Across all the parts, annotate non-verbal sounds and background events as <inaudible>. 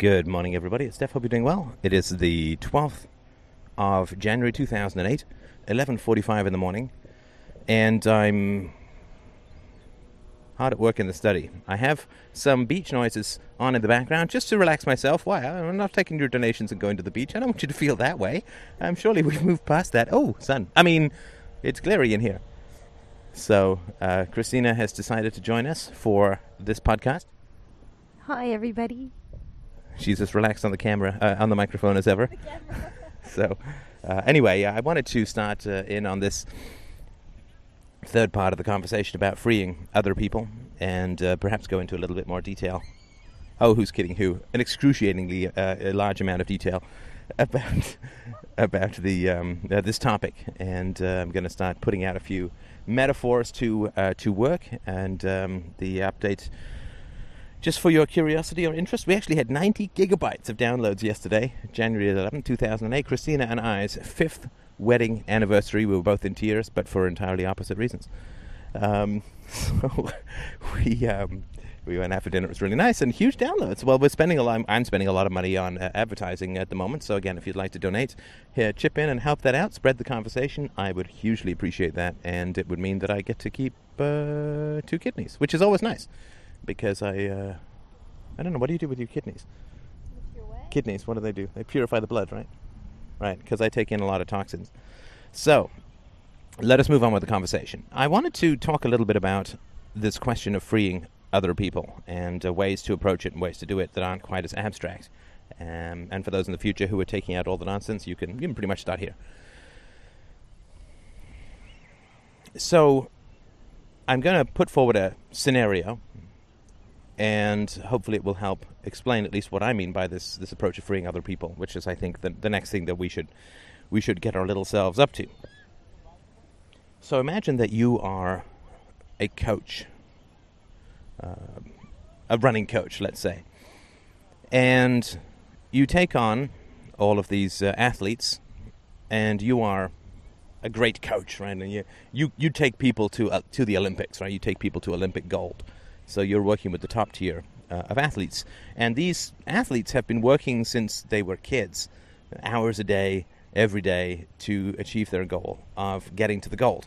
Good morning, everybody. It's Steph. Hope you're doing well. It is the 12th of January 2008, 11:45 in the morning, and I'm hard at work in the study. I have some beach noises on in the background just to relax myself. Why? I'm not taking your donations and going to the beach. I don't want you to feel that way. Um, surely we've moved past that. Oh, sun. I mean, it's glary in here. So, uh, Christina has decided to join us for this podcast. Hi, everybody. She's as relaxed on the camera, uh, on the microphone as ever. <laughs> so, uh, anyway, I wanted to start uh, in on this third part of the conversation about freeing other people and uh, perhaps go into a little bit more detail. Oh, who's kidding who? An excruciatingly uh, large amount of detail about <laughs> about the um, uh, this topic, and I'm going to start putting out a few metaphors to to work and um, the update just for your curiosity or interest, we actually had 90 gigabytes of downloads yesterday, January 11, 2008. Christina and I's fifth wedding anniversary. We were both in tears, but for entirely opposite reasons. Um, <laughs> so we um, we went out for dinner. It was really nice and huge downloads. Well, we're spending a lot. I'm spending a lot of money on uh, advertising at the moment. So again, if you'd like to donate, here chip in and help that out, spread the conversation. I would hugely appreciate that, and it would mean that I get to keep uh, two kidneys, which is always nice because I uh, I don't know what do you do with your kidneys? Your what? Kidneys, what do they do? They purify the blood, right? Right, because I take in a lot of toxins. So, let us move on with the conversation. I wanted to talk a little bit about this question of freeing other people and uh, ways to approach it and ways to do it that aren't quite as abstract. Um, and for those in the future who are taking out all the nonsense, you can you can pretty much start here. So, I'm going to put forward a scenario and hopefully it will help explain at least what I mean by this this approach of freeing other people, which is I think the, the next thing that we should we should get our little selves up to. So imagine that you are a coach, uh, a running coach, let's say, and you take on all of these uh, athletes, and you are a great coach, right? And you you, you take people to uh, to the Olympics, right? You take people to Olympic gold so you're working with the top tier uh, of athletes. And these athletes have been working since they were kids, hours a day, every day, to achieve their goal of getting to the gold.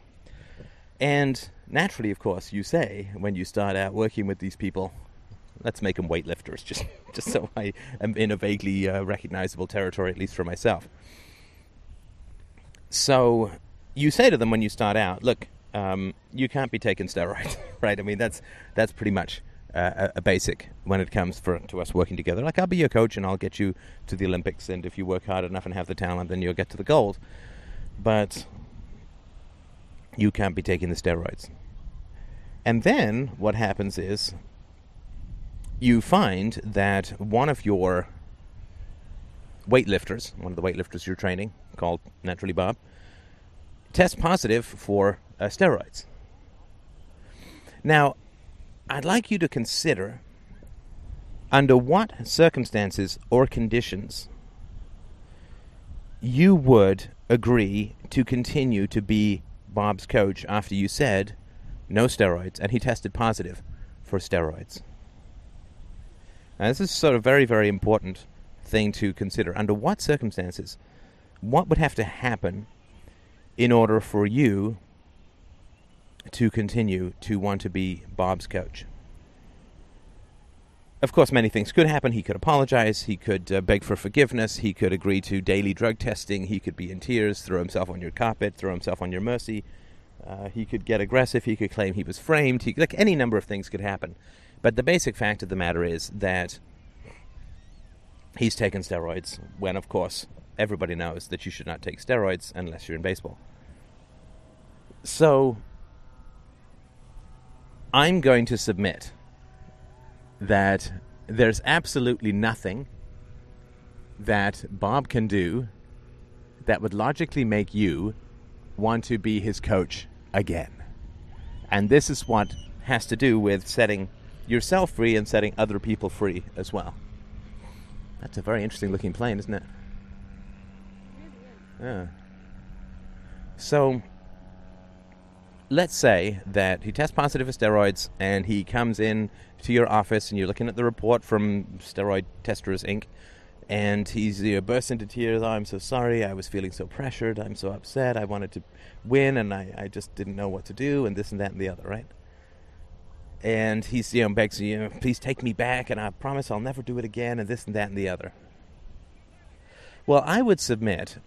And naturally, of course, you say when you start out working with these people, let's make them weightlifters, <laughs> just, just so I am in a vaguely uh, recognizable territory, at least for myself. So you say to them when you start out, look, um, you can't be taking steroids, <laughs> right? I mean, that's that's pretty much uh, a basic when it comes for to us working together. Like I'll be your coach and I'll get you to the Olympics, and if you work hard enough and have the talent, then you'll get to the gold. But you can't be taking the steroids. And then what happens is you find that one of your weightlifters, one of the weightlifters you're training, called Naturally Bob, tests positive for uh, steroids. Now, I'd like you to consider under what circumstances or conditions you would agree to continue to be Bob's coach after you said no steroids and he tested positive for steroids. Now, this is sort of very, very important thing to consider. Under what circumstances, what would have to happen in order for you to continue to want to be Bob's coach. Of course, many things could happen. He could apologize. He could uh, beg for forgiveness. He could agree to daily drug testing. He could be in tears, throw himself on your carpet, throw himself on your mercy. Uh, he could get aggressive. He could claim he was framed. He, like any number of things could happen. But the basic fact of the matter is that he's taken steroids when, of course, everybody knows that you should not take steroids unless you're in baseball. So I'm going to submit that there's absolutely nothing that Bob can do that would logically make you want to be his coach again. And this is what has to do with setting yourself free and setting other people free as well. That's a very interesting looking plane, isn't it? Yeah. So let's say that he tests positive for steroids and he comes in to your office and you're looking at the report from Steroid Testers Inc. And he's you know, bursts into tears. Oh, I'm so sorry. I was feeling so pressured. I'm so upset. I wanted to win and I, I just didn't know what to do and this and that and the other, right? And he's, you know, begs, you please take me back and I promise I'll never do it again and this and that and the other. Well, I would submit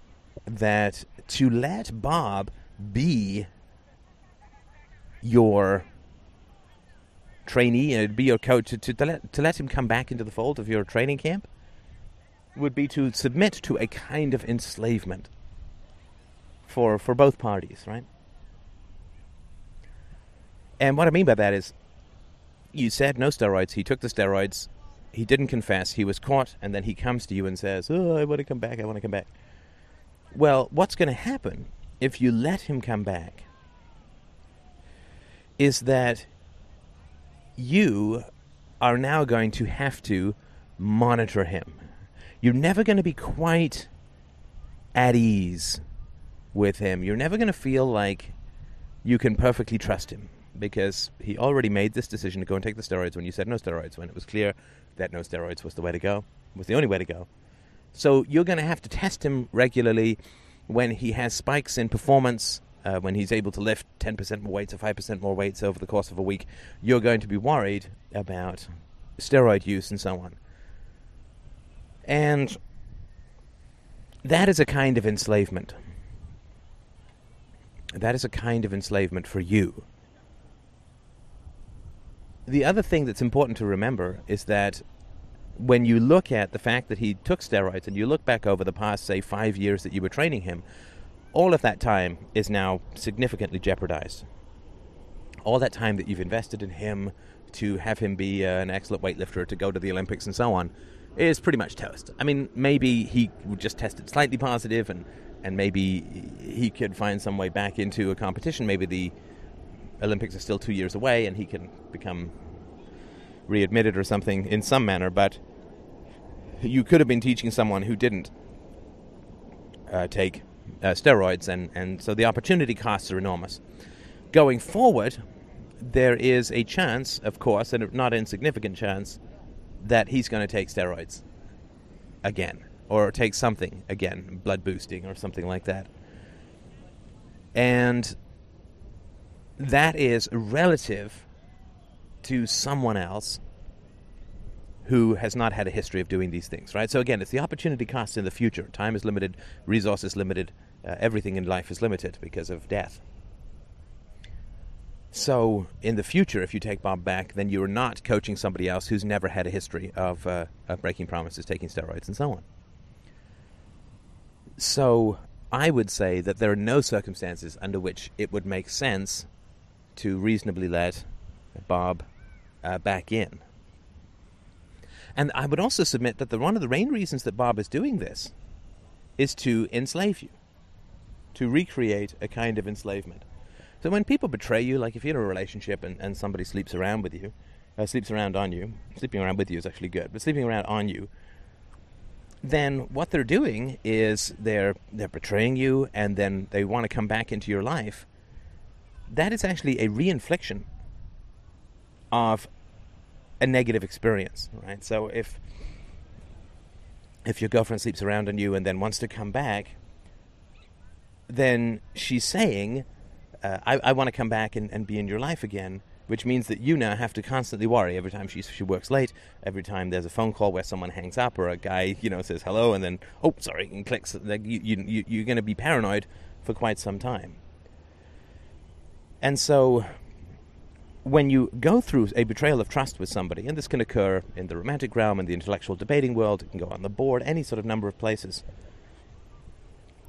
that to let Bob be your trainee, and it'd be your coach, to, to, let, to let him come back into the fold of your training camp would be to submit to a kind of enslavement for, for both parties, right? And what I mean by that is, you said no steroids, he took the steroids, he didn't confess, he was caught, and then he comes to you and says, Oh, I want to come back, I want to come back. Well, what's going to happen if you let him come back is that you are now going to have to monitor him. You're never going to be quite at ease with him. You're never going to feel like you can perfectly trust him because he already made this decision to go and take the steroids when you said no steroids, when it was clear that no steroids was the way to go, was the only way to go. So you're going to have to test him regularly when he has spikes in performance, uh, when he's able to lift 10% more weights or 5% more weights over the course of a week. You're going to be worried about steroid use and so on. And that is a kind of enslavement. That is a kind of enslavement for you. The other thing that's important to remember is that when you look at the fact that he took steroids and you look back over the past, say, five years that you were training him, all of that time is now significantly jeopardized. All that time that you've invested in him to have him be uh, an excellent weightlifter, to go to the Olympics, and so on, is pretty much toast. I mean, maybe he would just test it slightly positive, and and maybe he could find some way back into a competition. Maybe the Olympics are still two years away, and he can become readmitted or something in some manner. But you could have been teaching someone who didn't uh, take uh, steroids, and and so the opportunity costs are enormous. Going forward, there is a chance, of course, and not insignificant chance that he's going to take steroids again or take something again, blood boosting or something like that. And that is relative to someone else who has not had a history of doing these things, right? So again, it's the opportunity cost in the future. Time is limited, resources limited, uh, everything in life is limited because of death. So, in the future, if you take Bob back, then you're not coaching somebody else who's never had a history of, uh, of breaking promises, taking steroids, and so on. So, I would say that there are no circumstances under which it would make sense to reasonably let Bob uh, back in. And I would also submit that the, one of the main reasons that Bob is doing this is to enslave you, to recreate a kind of enslavement. So when people betray you, like if you're in a relationship and, and somebody sleeps around with you, uh, sleeps around on you, sleeping around with you is actually good, but sleeping around on you, then what they're doing is they're they're betraying you, and then they want to come back into your life. That is actually a reinfliction of a negative experience, right? So if if your girlfriend sleeps around on you and then wants to come back, then she's saying uh, I, I want to come back and, and be in your life again, which means that you now have to constantly worry every time she, she works late, every time there's a phone call where someone hangs up or a guy, you know, says hello and then, oh, sorry, and clicks. Like you, you, you're going to be paranoid for quite some time. And so when you go through a betrayal of trust with somebody, and this can occur in the romantic realm, in the intellectual debating world, it can go on the board, any sort of number of places.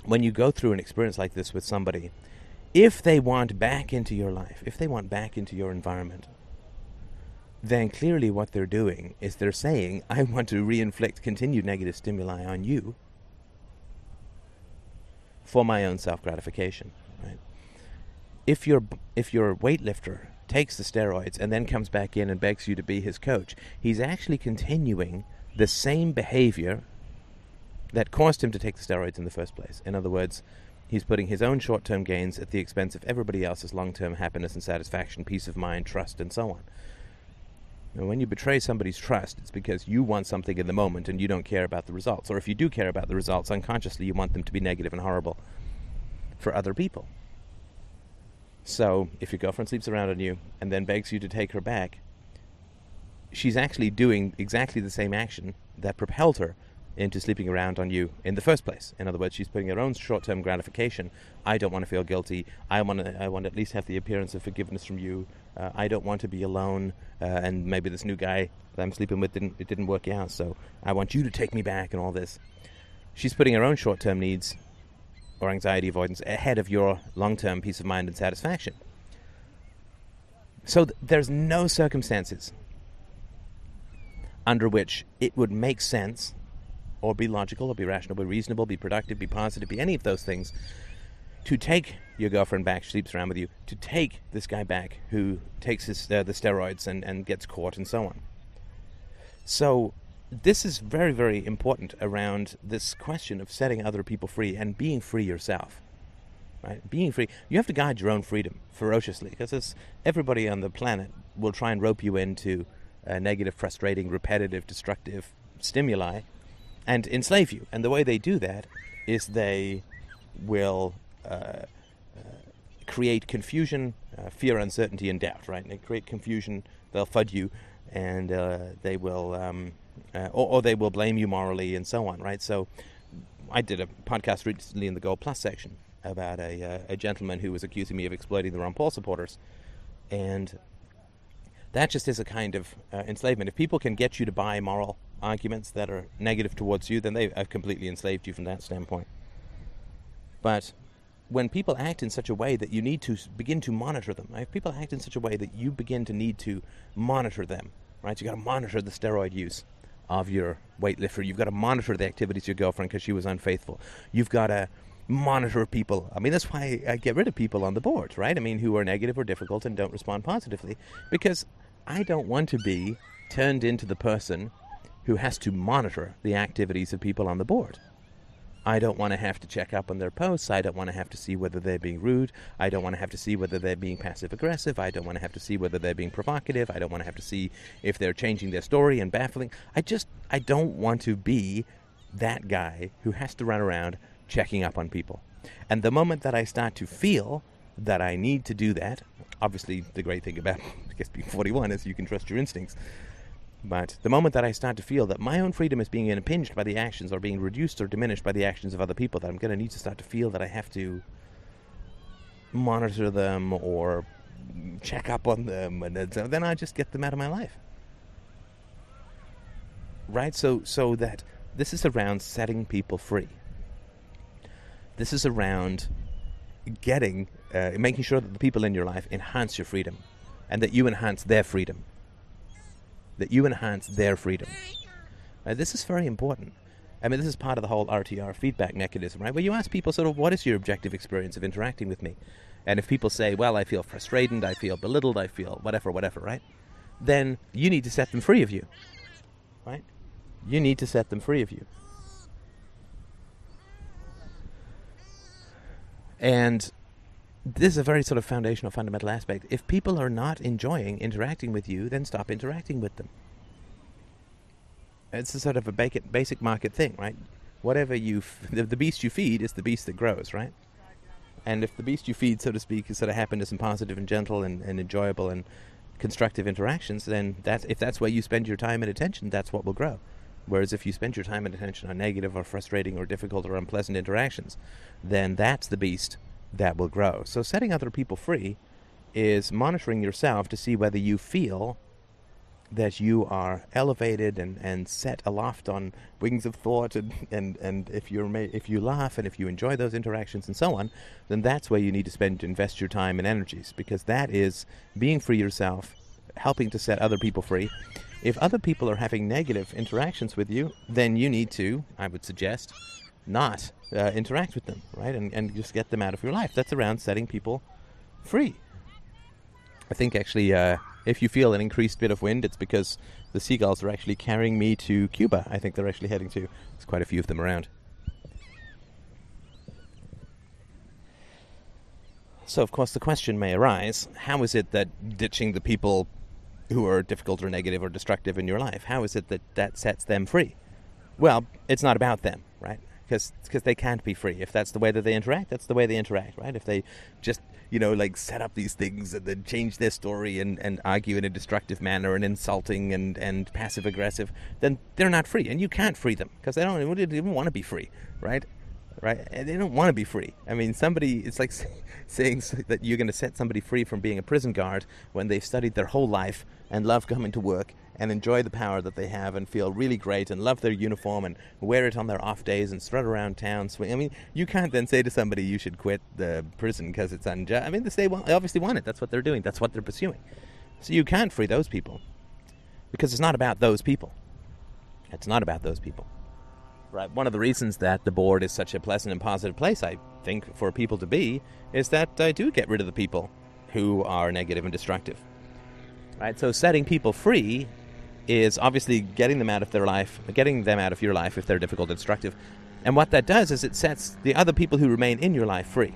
When you go through an experience like this with somebody, if they want back into your life, if they want back into your environment, then clearly what they're doing is they're saying, <laughs> I want to reinflict continued negative stimuli on you for my own self gratification. Right? If your if a weightlifter takes the steroids and then comes back in and begs you to be his coach, he's actually continuing the same behavior that caused him to take the steroids in the first place. In other words, He's putting his own short term gains at the expense of everybody else's long term happiness and satisfaction, peace of mind, trust, and so on. And when you betray somebody's trust, it's because you want something in the moment and you don't care about the results. Or if you do care about the results, unconsciously you want them to be negative and horrible for other people. So if your girlfriend sleeps around on you and then begs you to take her back, she's actually doing exactly the same action that propelled her into sleeping around on you in the first place. In other words, she's putting her own short-term gratification. I don't want to feel guilty. I want to. I want to at least have the appearance of forgiveness from you. Uh, I don't want to be alone. Uh, and maybe this new guy that I'm sleeping with didn't it didn't work out. So I want you to take me back and all this. She's putting her own short-term needs or anxiety avoidance ahead of your long-term peace of mind and satisfaction. So th- there's no circumstances under which it would make sense or be logical or be rational, be reasonable, be productive, be positive, be any of those things, to take your girlfriend back, sleeps around with you, to take this guy back who takes his, uh, the steroids and, and gets caught and so on. So, this is very, very important around this question of setting other people free and being free yourself. Right? Being free, you have to guide your own freedom ferociously because everybody on the planet will try and rope you into negative, frustrating, repetitive, destructive stimuli and enslave you. And the way they do that is they will uh, uh, create confusion, uh, fear, uncertainty, and doubt. Right? And they create confusion. They'll fud you, and uh, they will, um, uh, or, or, they will blame you morally, and so on. Right? So, I did a podcast recently in the Gold Plus section about a, uh, a gentleman who was accusing me of exploiting the Ron Paul supporters, and that just is a kind of enslavement. If people can get you to buy moral arguments that are negative towards you, then they have completely enslaved you from that standpoint. But when people act in such a way that you need to begin to monitor them, if people act in such a way that you begin to need to monitor them, right? You got to monitor the steroid use of your weightlifter. You've got to monitor the activities of your girlfriend because she was unfaithful. You've got to monitor people. I mean, that's why I get rid of people on the board, right? I mean, who are negative or difficult and don't respond positively because I don't want to be turned into the person who has to monitor the activities of people on the board. I don't want to have to check up on their posts. I don't want to have to see whether they're being rude. I don't want to have to see whether they're being passive aggressive. I don't want to have to see whether they're being provocative. I don't want to have to see if they're changing their story and baffling. I just I don't want to be that guy who has to run around checking up on people. And the moment that I start to feel that I need to do that, obviously the great thing about <laughs> I guess being 41 is you can trust your instincts. But the moment that I start to feel that my own freedom is being impinged by the actions or being reduced or diminished by the actions of other people, that I'm going to need to start to feel that I have to monitor them or check up on them, and then I just get them out of my life. Right? So, so that this is around setting people free. This is around getting, uh, making sure that the people in your life enhance your freedom, and that you enhance their freedom that you enhance their freedom. Now, this is very important. I mean, this is part of the whole RTR feedback mechanism, right? Where you ask people, sort of, what is your objective experience of interacting with me? And if people say, well, I feel frustrated, I feel belittled, I feel whatever, whatever, right? Then you need to set them free of you, right? You need to set them free of you. And this is a very sort of foundational, fundamental aspect. If people are not enjoying interacting with you, then stop interacting with them. It's a sort of a basic market thing, right? Whatever you, f- the, beast you feed is the beast that grows, right? And if the beast you feed, so to speak, is sort of happiness and positive and gentle and, and enjoyable and constructive interactions, then that's, if that's where you spend your time and attention, that's what will grow. Whereas if you spend your time and attention on negative or frustrating or difficult or unpleasant interactions, then that's the beast that will grow. So setting other people free is monitoring yourself to see whether you feel that you are elevated and, and set aloft on wings of thought and, and, and if you're ma- if you laugh and if you enjoy those interactions and so on, then that's where you need to spend invest your time and energies because that is being free yourself, helping to set other people free. If other people are having negative interactions with you, then you need to, I would suggest, not uh, interact with them, right? And, and just get them out of your life. That's around setting people free. I think actually, uh, if you feel an increased bit of wind, it's because the seagulls are actually carrying me to Cuba. I think they're actually heading to. There's quite a few of them around. So, of course, the question may arise how is it that ditching the people who are difficult or negative or destructive in your life, how is it that that sets them free? Well, it's not about them, right? Because they can't be free. If that's the way that they interact, that's the way they interact, right? If they just, you know, like set up these things and then change their story and, and argue in a destructive manner and insulting and, and passive aggressive, then they're not free. And you can't free them because they don't even want to be free, right? right? And they don't want to be free. I mean, somebody, it's like <laughs> saying that you're going to set somebody free from being a prison guard when they've studied their whole life and love coming to work and enjoy the power that they have and feel really great and love their uniform and wear it on their off days and strut around town. I mean, you can't then say to somebody you should quit the prison because it's unjust. I mean, they obviously want it. That's what they're doing. That's what they're pursuing. So you can't free those people because it's not about those people. It's not about those people. Right. One of the reasons that the board is such a pleasant and positive place, I think, for people to be, is that I do get rid of the people who are negative and destructive. Right. So setting people free is obviously getting them out of their life, getting them out of your life if they're difficult and destructive. And what that does is it sets the other people who remain in your life free.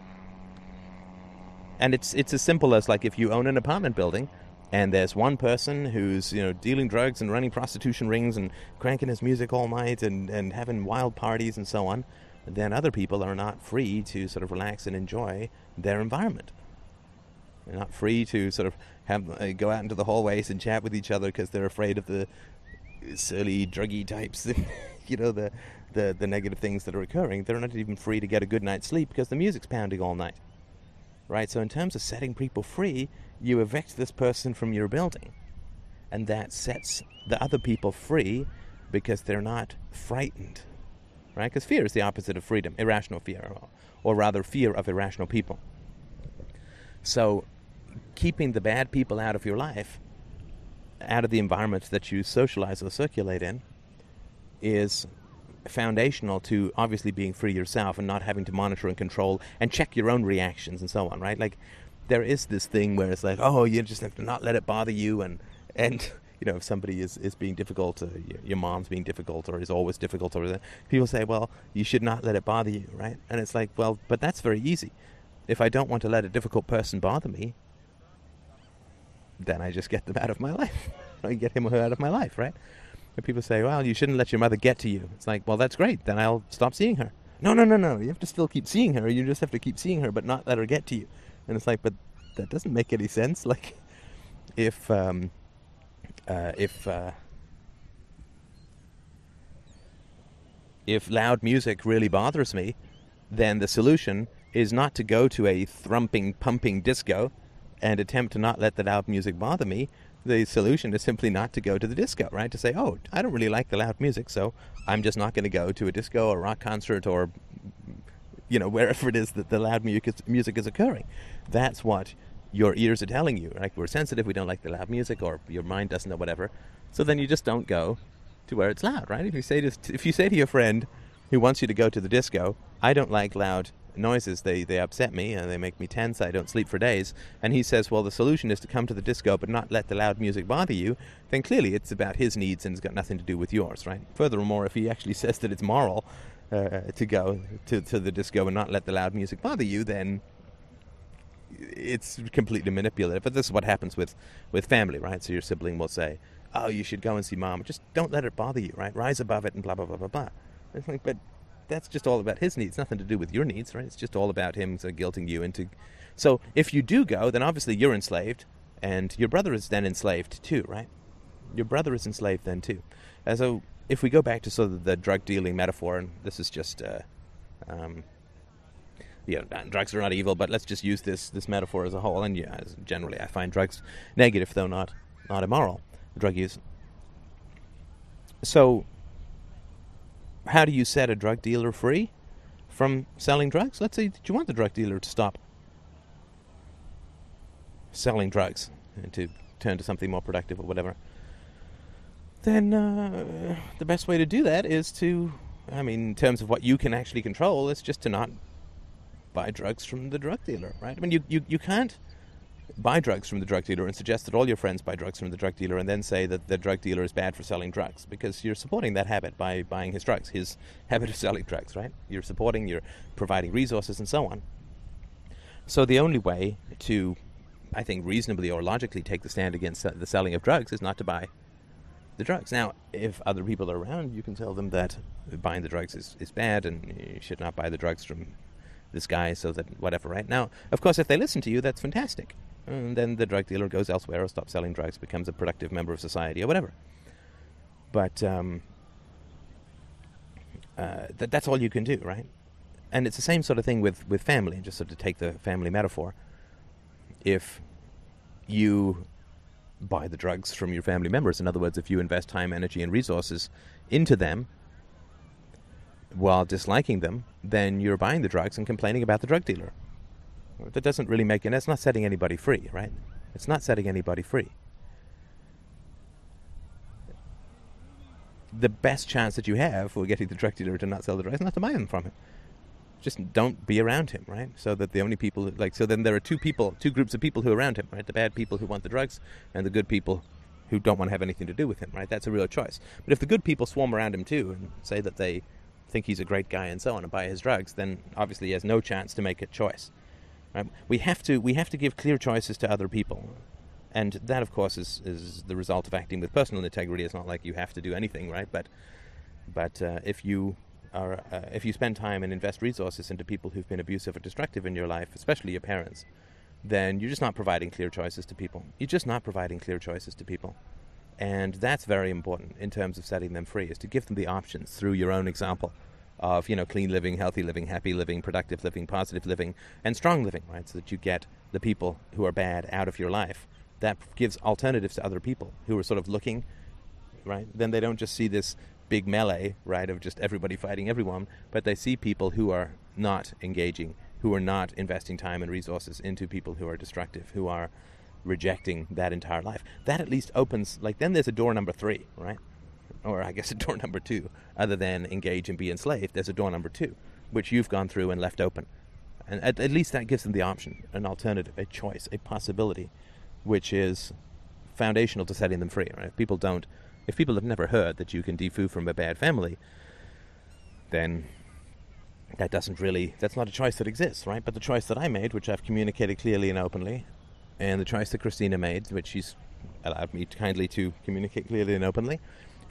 And it's it's as simple as like if you own an apartment building and there's one person who's you know dealing drugs and running prostitution rings and cranking his music all night and, and having wild parties and so on, then other people are not free to sort of relax and enjoy their environment. They're not free to sort of have uh, go out into the hallways and chat with each other because they're afraid of the silly druggy types <laughs> you know the, the the negative things that are occurring. They're not even free to get a good night's sleep because the music's pounding all night. Right. So in terms of setting people free, you evict this person from your building. And that sets the other people free because they're not frightened. Right? Because fear is the opposite of freedom, irrational fear, or rather, fear of irrational people. So, keeping the bad people out of your life, out of the environments that you socialize or circulate in, is foundational to obviously being free yourself and not having to monitor and control and check your own reactions and so on, right? Like, there is this thing where it's like, oh, you just have to not let it bother you, and and <laughs> you know, if somebody is, is being difficult, your mom's being difficult, or is always difficult, or people say, well, you should not let it bother you, right? And it's like, well, but that's very easy. If I don't want to let a difficult person bother me, then I just get them out of my life. <laughs> I get him or her out of my life, right? And people say, well, you shouldn't let your mother get to you. It's like, well, that's great. Then I'll stop seeing her. No, no, no, no. You have to still keep seeing her. You just have to keep seeing her, but not let her get to you. And it's like, but that doesn't make any sense. <laughs> Like, if um, uh, if uh, if loud music really bothers me, then the solution is not to go to a thrumping, pumping disco and attempt to not let the loud music bother me. The solution is simply not to go to the disco, right? To say, oh, I don't really like the loud music, so I'm just not going to go to a disco or rock concert or you know, <laughs> wherever it is that the loud music is occurring. That's what your ears are telling you. Like we're sensitive, we don't like the loud music, or your mind doesn't know whatever. So then you just don't go to where it's loud, right? If you say to if you say to your friend who wants you to go to the disco, I don't like loud noises. They they upset me and they make me tense. I don't sleep for days. And he says, well, the solution is to come to the disco, but not let the loud music bother you. Then clearly it's about his needs and it's got nothing to do with yours, right? Furthermore, if he actually says that it's moral uh, to go to, to the disco and not let the loud music bother you, then it's completely manipulative. But this is what happens with, with family, right? So your sibling will say, "Oh, you should go and see mom. Just don't let it bother you, right? Rise above it and blah blah blah blah blah." It's like, but that's just all about his needs, nothing to do with your needs, right? It's just all about him so guilting you into. So if you do go, then obviously you're enslaved, and your brother is then enslaved too, right? Your brother is enslaved then too. And so if we go back to sort of the drug dealing metaphor, and this is just, uh, um, you know, drugs are not evil, but let's just use this this metaphor as a whole. And yeah, generally, I find drugs negative, though not not immoral. Drug use. So, how do you set a drug dealer free from selling drugs? Let's say that you want the drug dealer to stop selling drugs and to turn to something more productive or whatever then uh, the best way to do that is to, I mean, in terms of what you can actually control, is just to not buy drugs from the drug dealer, right? I mean, you, you, you can't buy drugs from the drug dealer and suggest that all your friends buy drugs from the drug dealer and then say that the drug dealer is bad for selling drugs because you're supporting that habit by buying his drugs, his <laughs> habit of selling drugs, right? You're supporting, you're providing resources and so on. So the only way to, I think, reasonably or logically take the stand against the selling of drugs is not to buy the drugs. Now, if other people are around, you can tell them that buying the drugs is, is bad and you should not buy the drugs from this guy so that whatever, right? Now, of course, if they listen to you, that's fantastic. And then the drug dealer goes elsewhere or stops selling drugs, becomes a productive member of society or whatever. But um, uh, th- that's all you can do, right? And it's the same sort of thing with, with family, just sort of to take the family metaphor. If you buy the drugs from your family members, in other words, if you invest time, energy, and resources into them while disliking them, then you're buying the drugs and complaining about the drug dealer. That doesn't really make it, that's not setting anybody free, right? It's not setting anybody free. The best chance that you have for getting the drug dealer to not sell the drugs is not to buy them from him. Just don't be around him, right? So that the only people, like, so then there are two people, two groups of people who are around him, right? The bad people who want the drugs and the good people who don't want to have anything to do with him, right? That's a real choice. But if the good people swarm around him too and say that they think he's a great guy and so on and buy his drugs, then obviously he has no chance to make a choice. Right? We have to we have to give clear choices to other people, and that of course is is the result of acting with personal integrity. It's not like you have to do anything, right? But but uh, if you are uh, if you spend time and invest resources into people who've been abusive or destructive in your life, especially your parents, then you're just not providing clear choices to people. You're just not providing clear choices to people. And that's very important in terms of setting them free, is to give them the options through your own example of, you know, clean living, healthy living, happy living, productive living, positive living, and strong living, right? So that you get the people who are bad out of your life. That gives alternatives to other people who are sort of looking, right? Then they don't just see this big melee, right, of just everybody fighting everyone, but they see people who are not engaging, who are not investing time and resources into people who are destructive, who are rejecting that entire life. That at least opens, like, then there's a door number three, right? Or I guess a door number two, other than engage and be enslaved, there's a door number two, which you've gone through and left open. And at, at least that gives them the option, an alternative, a choice, a possibility, which is foundational to setting them free, right? If people don't, if people have never heard that you can defoo from a bad family, then that doesn't really, that's not a choice that exists, right? But the choice that I made, which I've communicated clearly and openly, and the choice that Christina made, which she's allowed me kindly to communicate clearly and openly,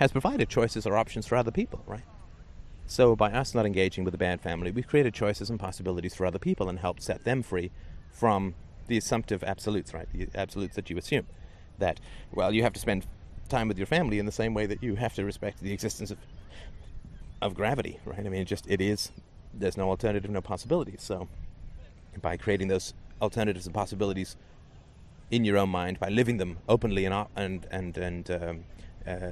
has provided choices or options for other people, right? So by us not engaging with the bad family, we've created choices and possibilities for other people and helped set them free from the assumptive absolutes, right? The absolutes that you assume that, well, you have to spend time with your family in the same way that you have to respect the existence of of gravity, right? I mean, it just it is. There's no alternative, no possibility. So by creating those alternatives and possibilities in your own mind by living them openly and and and and um, uh,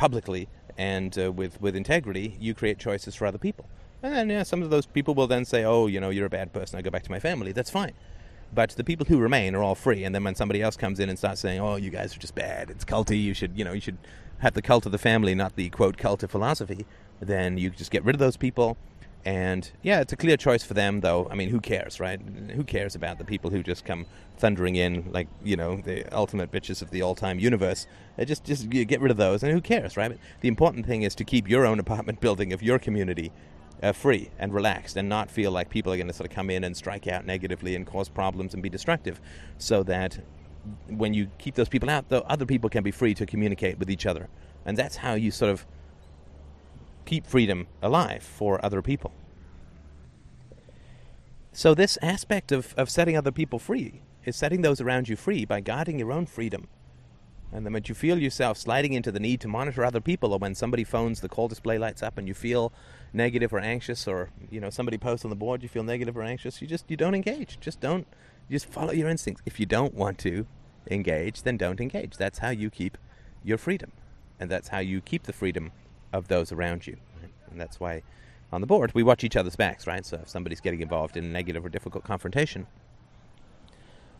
publicly and uh, with with integrity, you create choices for other people. And then yeah, some of those people will then say, "Oh, you know, you're a bad person. I go back to my family." That's fine. But the people who remain are all free. And then when somebody else comes in and starts saying, "Oh, you guys are just bad. It's culty. You should, you know, you should have the cult of the family, not the quote cult of philosophy," then you just get rid of those people and yeah, it's a clear choice for them, though. I mean, who cares, right? Who cares about the people who just come thundering in like you know the ultimate bitches of the all-time universe? Just just get rid of those, and who cares, right? The important thing is to keep your own apartment <laughs> building of your community uh, free and relaxed, and not feel like people are going to sort of come in and strike out negatively and cause problems and be destructive, so that when you keep those people out, the other people can be free to communicate with each other, and that's how you sort of keep freedom alive for other people. So, this aspect of, of setting other people free is setting those around you free by guarding your own freedom. And then when you feel yourself sliding into the need to monitor other people, or when somebody phones, the call display lights up, and you feel negative or anxious, or you know somebody posts on the board, you feel negative or anxious, you just you don't engage. Just don't. Just follow your instincts. If you don't want to engage, then don't engage. That's how you keep your freedom, and that's how you keep the freedom of those around you. Right? And that's why on the board we watch each other's backs, right? So if somebody's getting involved in a negative or difficult confrontation,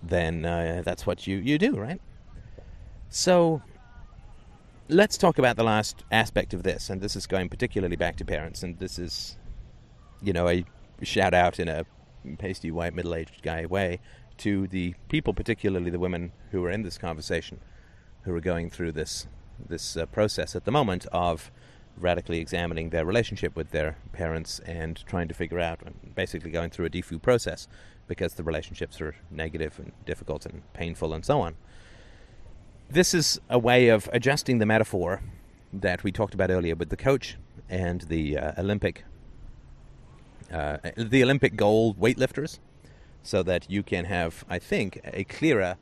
then uh, that's what you, you do, right? So let's talk about the last aspect of this, and this is going particularly back to parents, and this is, you know, a shout out in a pasty white middle aged guy way to the people, particularly the women who are in this conversation, who are going through this this uh, process at the moment of radically examining their relationship with their parents and trying to figure out, and basically going through a defoo process because the relationships are negative and difficult and painful and so on. This is a way of adjusting the metaphor that we talked about earlier with the coach and the uh, Olympic, uh, the Olympic gold weightlifters, so that you can have, I think, a clearer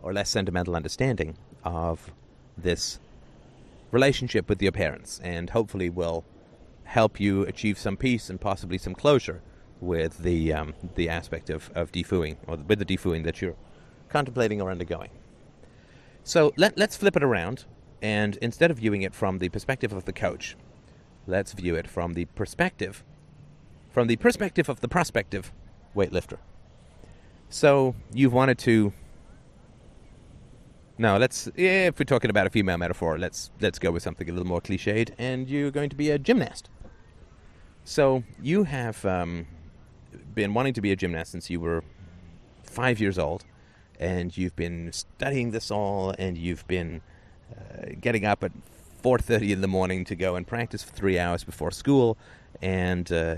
or less sentimental understanding of this relationship with your parents, and hopefully will help you achieve some peace and possibly some closure with the um, the aspect of, of defooing or with the defooing that you're contemplating or undergoing. So let, let's flip it around, and instead of viewing it from the perspective of the coach, let's view it from the perspective from the perspective of the prospective weightlifter. So you've wanted to no, let's yeah, if we're talking about a female metaphor, let's let's go with something a little more cliched, and you're going to be a gymnast. So you have um, been wanting to be a gymnast since you were five years old, and you've been studying this all, and you've been uh, getting up at 4:30 in the morning to go and practice for three hours before school, and uh,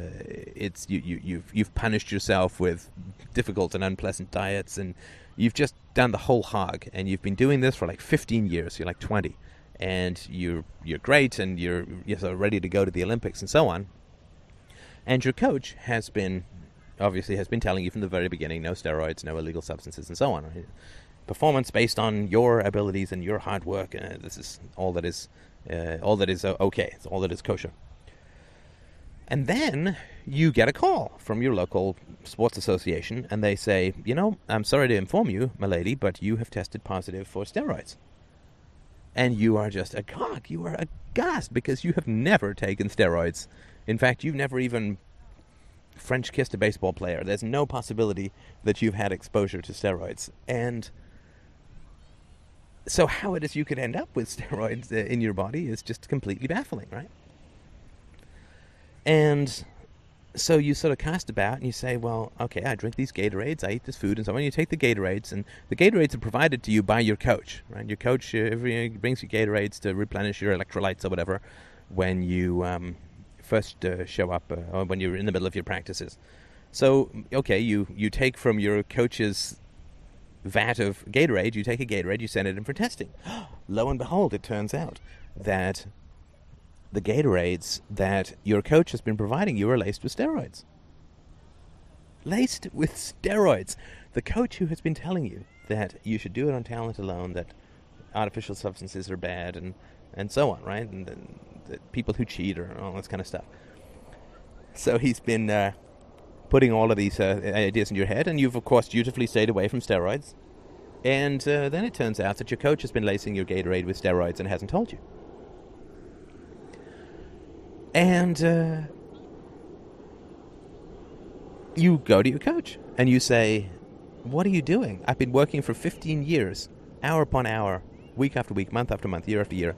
it's you, you you've you've punished yourself with difficult and unpleasant diets, and you've just done the whole hog, and you've been doing this for like 15 years. You're like 20, and you're you're great, and you're you're so ready to go to the Olympics and so on. And your coach has been obviously has been telling you from the very beginning no steroids, no illegal substances, and so on. Right? Performance based on your abilities and your hard work. Uh, this is all that is uh, all that is uh, okay. It's all that is kosher. And then you get a call from your local sports association, and they say, you know, I'm sorry to inform you, my lady, but you have tested positive for steroids. And you are just agog. You are aghast because you have never taken steroids. In fact, you've never even French kissed a baseball player. There's no possibility that you've had exposure to steroids. And so, how it is you could end up with <laughs> steroids uh, in your body is just completely baffling, right? And so you sort of cast about and you say, well, okay, I drink these Gatorades, I eat this food, and so on. You take the Gatorades, and the Gatorades are provided to you by your coach, right? Your coach uh, every, brings you Gatorades to replenish your electrolytes or whatever when you um, first uh, show up uh, or when you're in the middle of your practices. So, okay, you, you take from your coach's vat of Gatorade, you take a Gatorade, you send it in for testing. <gasps> Lo and behold, it turns out that the Gatorades that your coach has been providing you are laced with steroids. Laced with steroids. The coach who has been telling you that you should do it on talent alone, that artificial substances are bad, and, and so on, right? And, and people who cheat or all this kind of stuff. So he's been uh, putting all of these uh, ideas in your head, and you've, of course, dutifully stayed away from steroids. And uh, then it turns out that your coach has been lacing your Gatorade with steroids and hasn't told you. And uh, you go to your coach and you say, What are you doing? I've been working for 15 years, hour upon hour, week after week, month after month, year after year,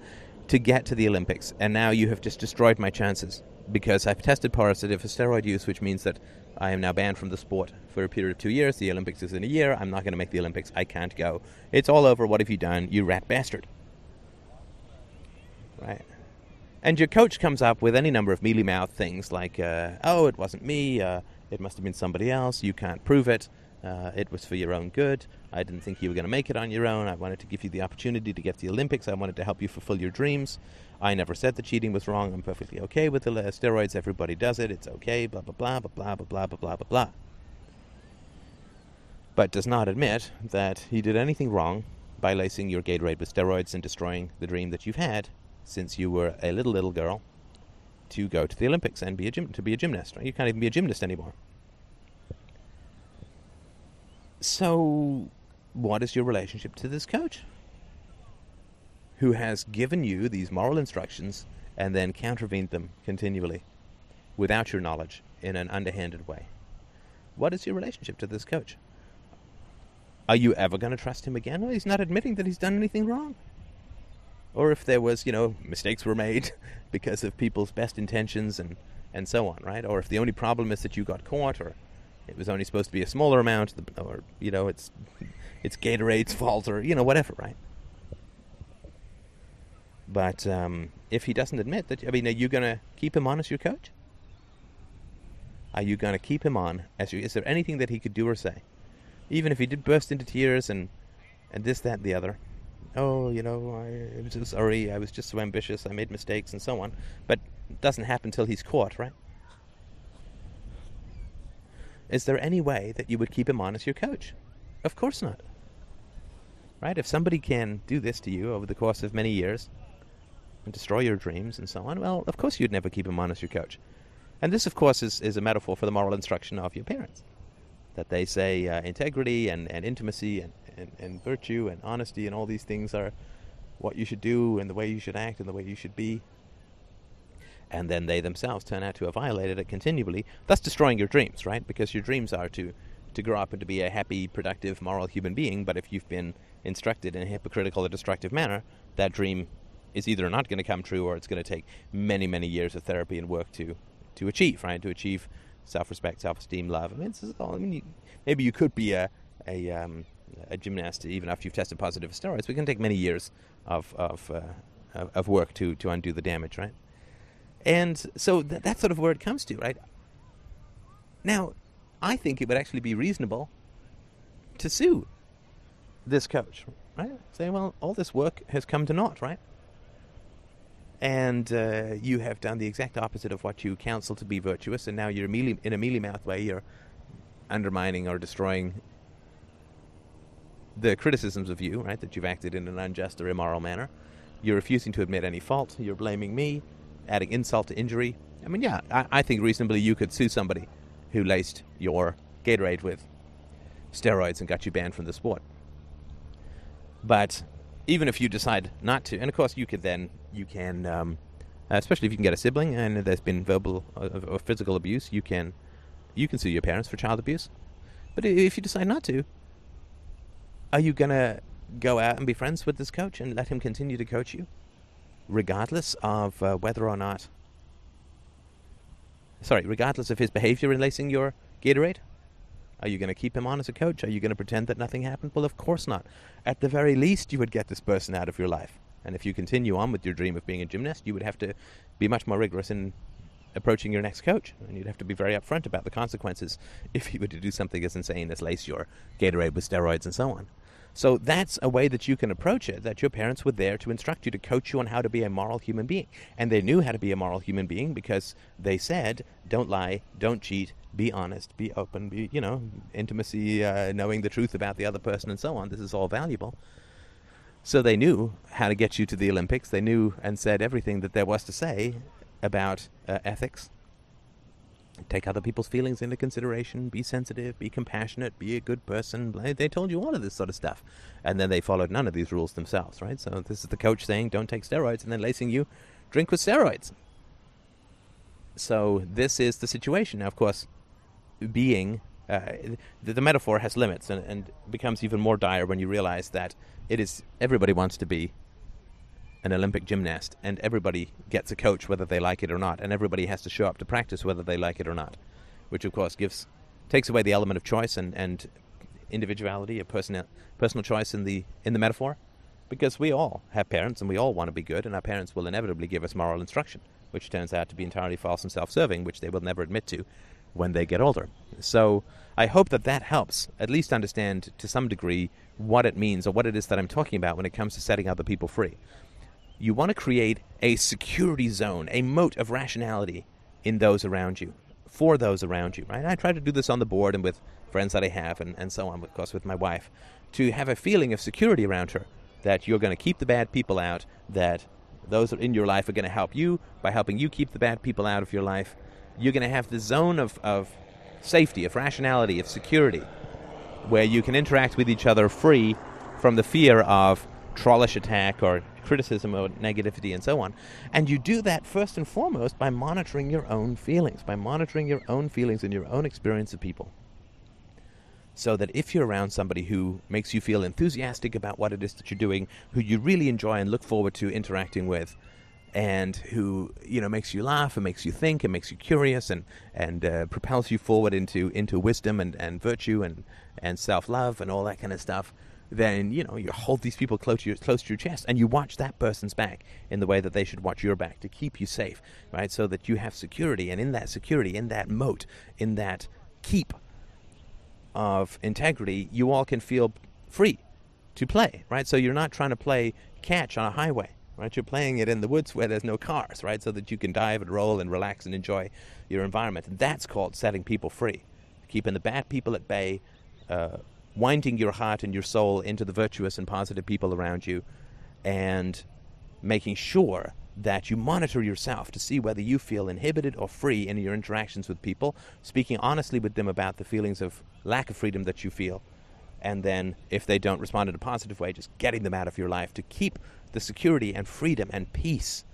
to get to the Olympics. And now you have just destroyed my chances because I've tested positive for steroid use, which means that I am now banned from the sport for a period of two years. The Olympics is in a year. I'm not going to make the Olympics. I can't go. It's all over. What have you done, you rat bastard? Right. And your coach comes up with any number of mealy mouthed things like, uh, oh, it wasn't me, uh, it must have been somebody else, you can't prove it, uh, it was for your own good, I didn't think you were going to make it on your own, I wanted to give you the opportunity to get to the Olympics, I wanted to help you fulfill your dreams. I never said the cheating was wrong, I'm perfectly okay with the steroids, everybody does it, it's okay, blah, blah, blah, blah, blah, blah, blah, blah, blah, blah, blah. But does not admit that he did anything wrong by lacing your Gatorade with steroids and destroying the dream that you've had since you were a little little girl to go to the Olympics and be a gym to be a gymnast. Right? You can't even be a gymnast anymore. So, what is your relationship to this coach who has given you these moral instructions and then countervened them continually without your knowledge in an underhanded way? What is your relationship to this coach? Are you ever going to trust him again? Well, he's not admitting that he's done anything wrong or if there was, you know, mistakes were made <laughs> because of people's best intentions and, and so on, right? Or if the only problem is that you got caught, or it was only supposed to be a smaller amount, or you know, it's <laughs> it's Gatorade's fault, or you know, whatever, right? But um, if he doesn't admit that, I mean, are you going to keep him on as your coach? Are you going to keep him on as your, is there anything that he could do or say? Even if he did burst into tears and, and this, that, and the other. Oh, you know, I, was so sorry, I was just so ambitious, I made mistakes, and so on. But it doesn't happen till he's caught, right? Is there any way that you would keep him on as your coach? Of course not. Right? If somebody can do this to you over the course of many years and destroy your dreams and so on, well, of course you'd never keep him on as your coach. And this, of course, is, is a metaphor for the moral instruction of your parents. That they say uh, integrity and, and intimacy and, and, and virtue and honesty and all these things are what you should do and the way you should act and the way you should be. And then they themselves turn out to have violated it continually, thus destroying your dreams, right? Because your dreams are to, to grow up and to be a happy, productive, moral human being. But if you've been instructed in a hypocritical or destructive manner, that dream is either not going to come true or it's going to take many, many years of therapy and work to, to achieve, right? To achieve self-respect, self-esteem, love. I mean, all, I mean, you, maybe you could be a a, um, a gymnast even after you've tested positive for steroids. It can take many years of of, uh, of work to to undo the damage, right? And so th- that's sort of where it comes to, right? Now, I think it would actually be reasonable to sue this coach, right? Say, well, all this work has come to naught, right? and uh, you have done the exact opposite of what you counsel to be virtuous, and now you're in a mealy mouth way, you're undermining or destroying the criticisms of you, right? That you've acted in an unjust or immoral manner. You're refusing to admit any fault. You're blaming me, adding insult to injury. I mean, yeah, I, I think reasonably you could sue somebody who laced your Gatorade with steroids and got you banned from the sport. But even if you decide not to, and of course you could then you can, um, especially if you can get a sibling and there's been verbal or, or physical abuse, you can you can sue your parents for child abuse. But if you decide not to, are you gonna go out and be friends with this coach and let him continue to coach you, regardless of uh, whether or not? Sorry, regardless of his behavior in lacing your Gatorade. Are you going to keep him on as a coach? Are you going to pretend that nothing happened? Well, of course not. At the very least, you would get this person out of your life. And if you continue on with your dream of being a gymnast, you would have to be much more rigorous in approaching your next coach. And you'd have to be very upfront about the consequences if you were to do something as insane as lace your Gatorade with steroids and so on. So that's a way that you can approach it, that your parents were there to instruct you, to coach you on how to be a moral human being. And they knew how to be a moral human being because they said, don't lie, don't cheat, be honest, be open, be, you know, intimacy, uh, knowing the truth about the other person and so on. This is all valuable. So they knew how to get you to the Olympics. They knew and said everything that there was to say about uh, ethics take other people's feelings into consideration, be sensitive, be compassionate, be a good person. They told you all of this sort of stuff. And then they followed none of these rules themselves, right? So this is the coach saying, don't take steroids, and then lacing you, drink with steroids. So this is the situation. Now, of course, being, uh, the, the, metaphor has limits and, and becomes even more dire when you realize that it is, everybody wants to be an Olympic gymnast, and everybody gets a coach whether they like it or not, and everybody has to show up to practice whether they like it or not, which of course gives takes away the element of choice and, and individuality, a personal personal choice in the in the metaphor, because we all have parents and we all want to be good, and our parents will inevitably give us moral instruction, which turns out to be entirely false and self-serving, which they will never admit to when they get older. So I hope that that helps at least understand to some degree what it means or what it is that I'm talking about when it comes to setting other people free you want to create a security zone, a moat of rationality in those around you, for those around you, right? I try to do this on the board and with friends that I have and, and so on, of course, with my wife, to have a feeling of security around her that you're going to keep the bad people out, that those in your life are going to help you by helping you keep the bad people out of your life. You're going to have the zone of, of safety, of rationality, of security, where you can interact with each other free from the fear of trollish attack or criticism or negativity and so on. And you do that first and foremost by monitoring your own feelings, by monitoring your own feelings and your own experience of people. So that if you're around somebody who makes you feel enthusiastic about what it is that you're doing, who you really enjoy and look forward to interacting with, and who you know makes you laugh and makes you think and makes you curious and and uh, propels you forward into into wisdom and, and virtue and and self love and all that kind of stuff then you know you hold these people close to your close to your chest and you watch that person's back in the way that they should watch your back to keep you safe, right? So that you have security, and in that security, in that moat, in that keep of integrity, you all can feel free to play, right? So you're not trying to play catch on a highway, right? You're playing it in the woods where there's no cars, right? So that you can dive and roll and relax and enjoy your environment. And that's called setting people free, keeping the bad people at bay. Uh, winding your heart and your soul into the virtuous and positive people around you, and making sure that you monitor yourself to see whether you feel inhibited or free in your interactions with people, speaking honestly with them about the feelings of lack of freedom that you feel, and then if they don't respond in a positive way, just getting them out of your life to keep the security and freedom and peace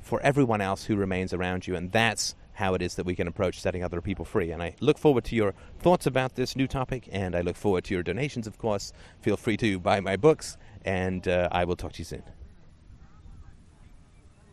for everyone else who remains around you. And that's how it is that we can approach setting other people free. And I look forward to your thoughts about this new topic, and I look forward to your donations, of course. Feel free to buy my books, and uh, I will talk to you soon.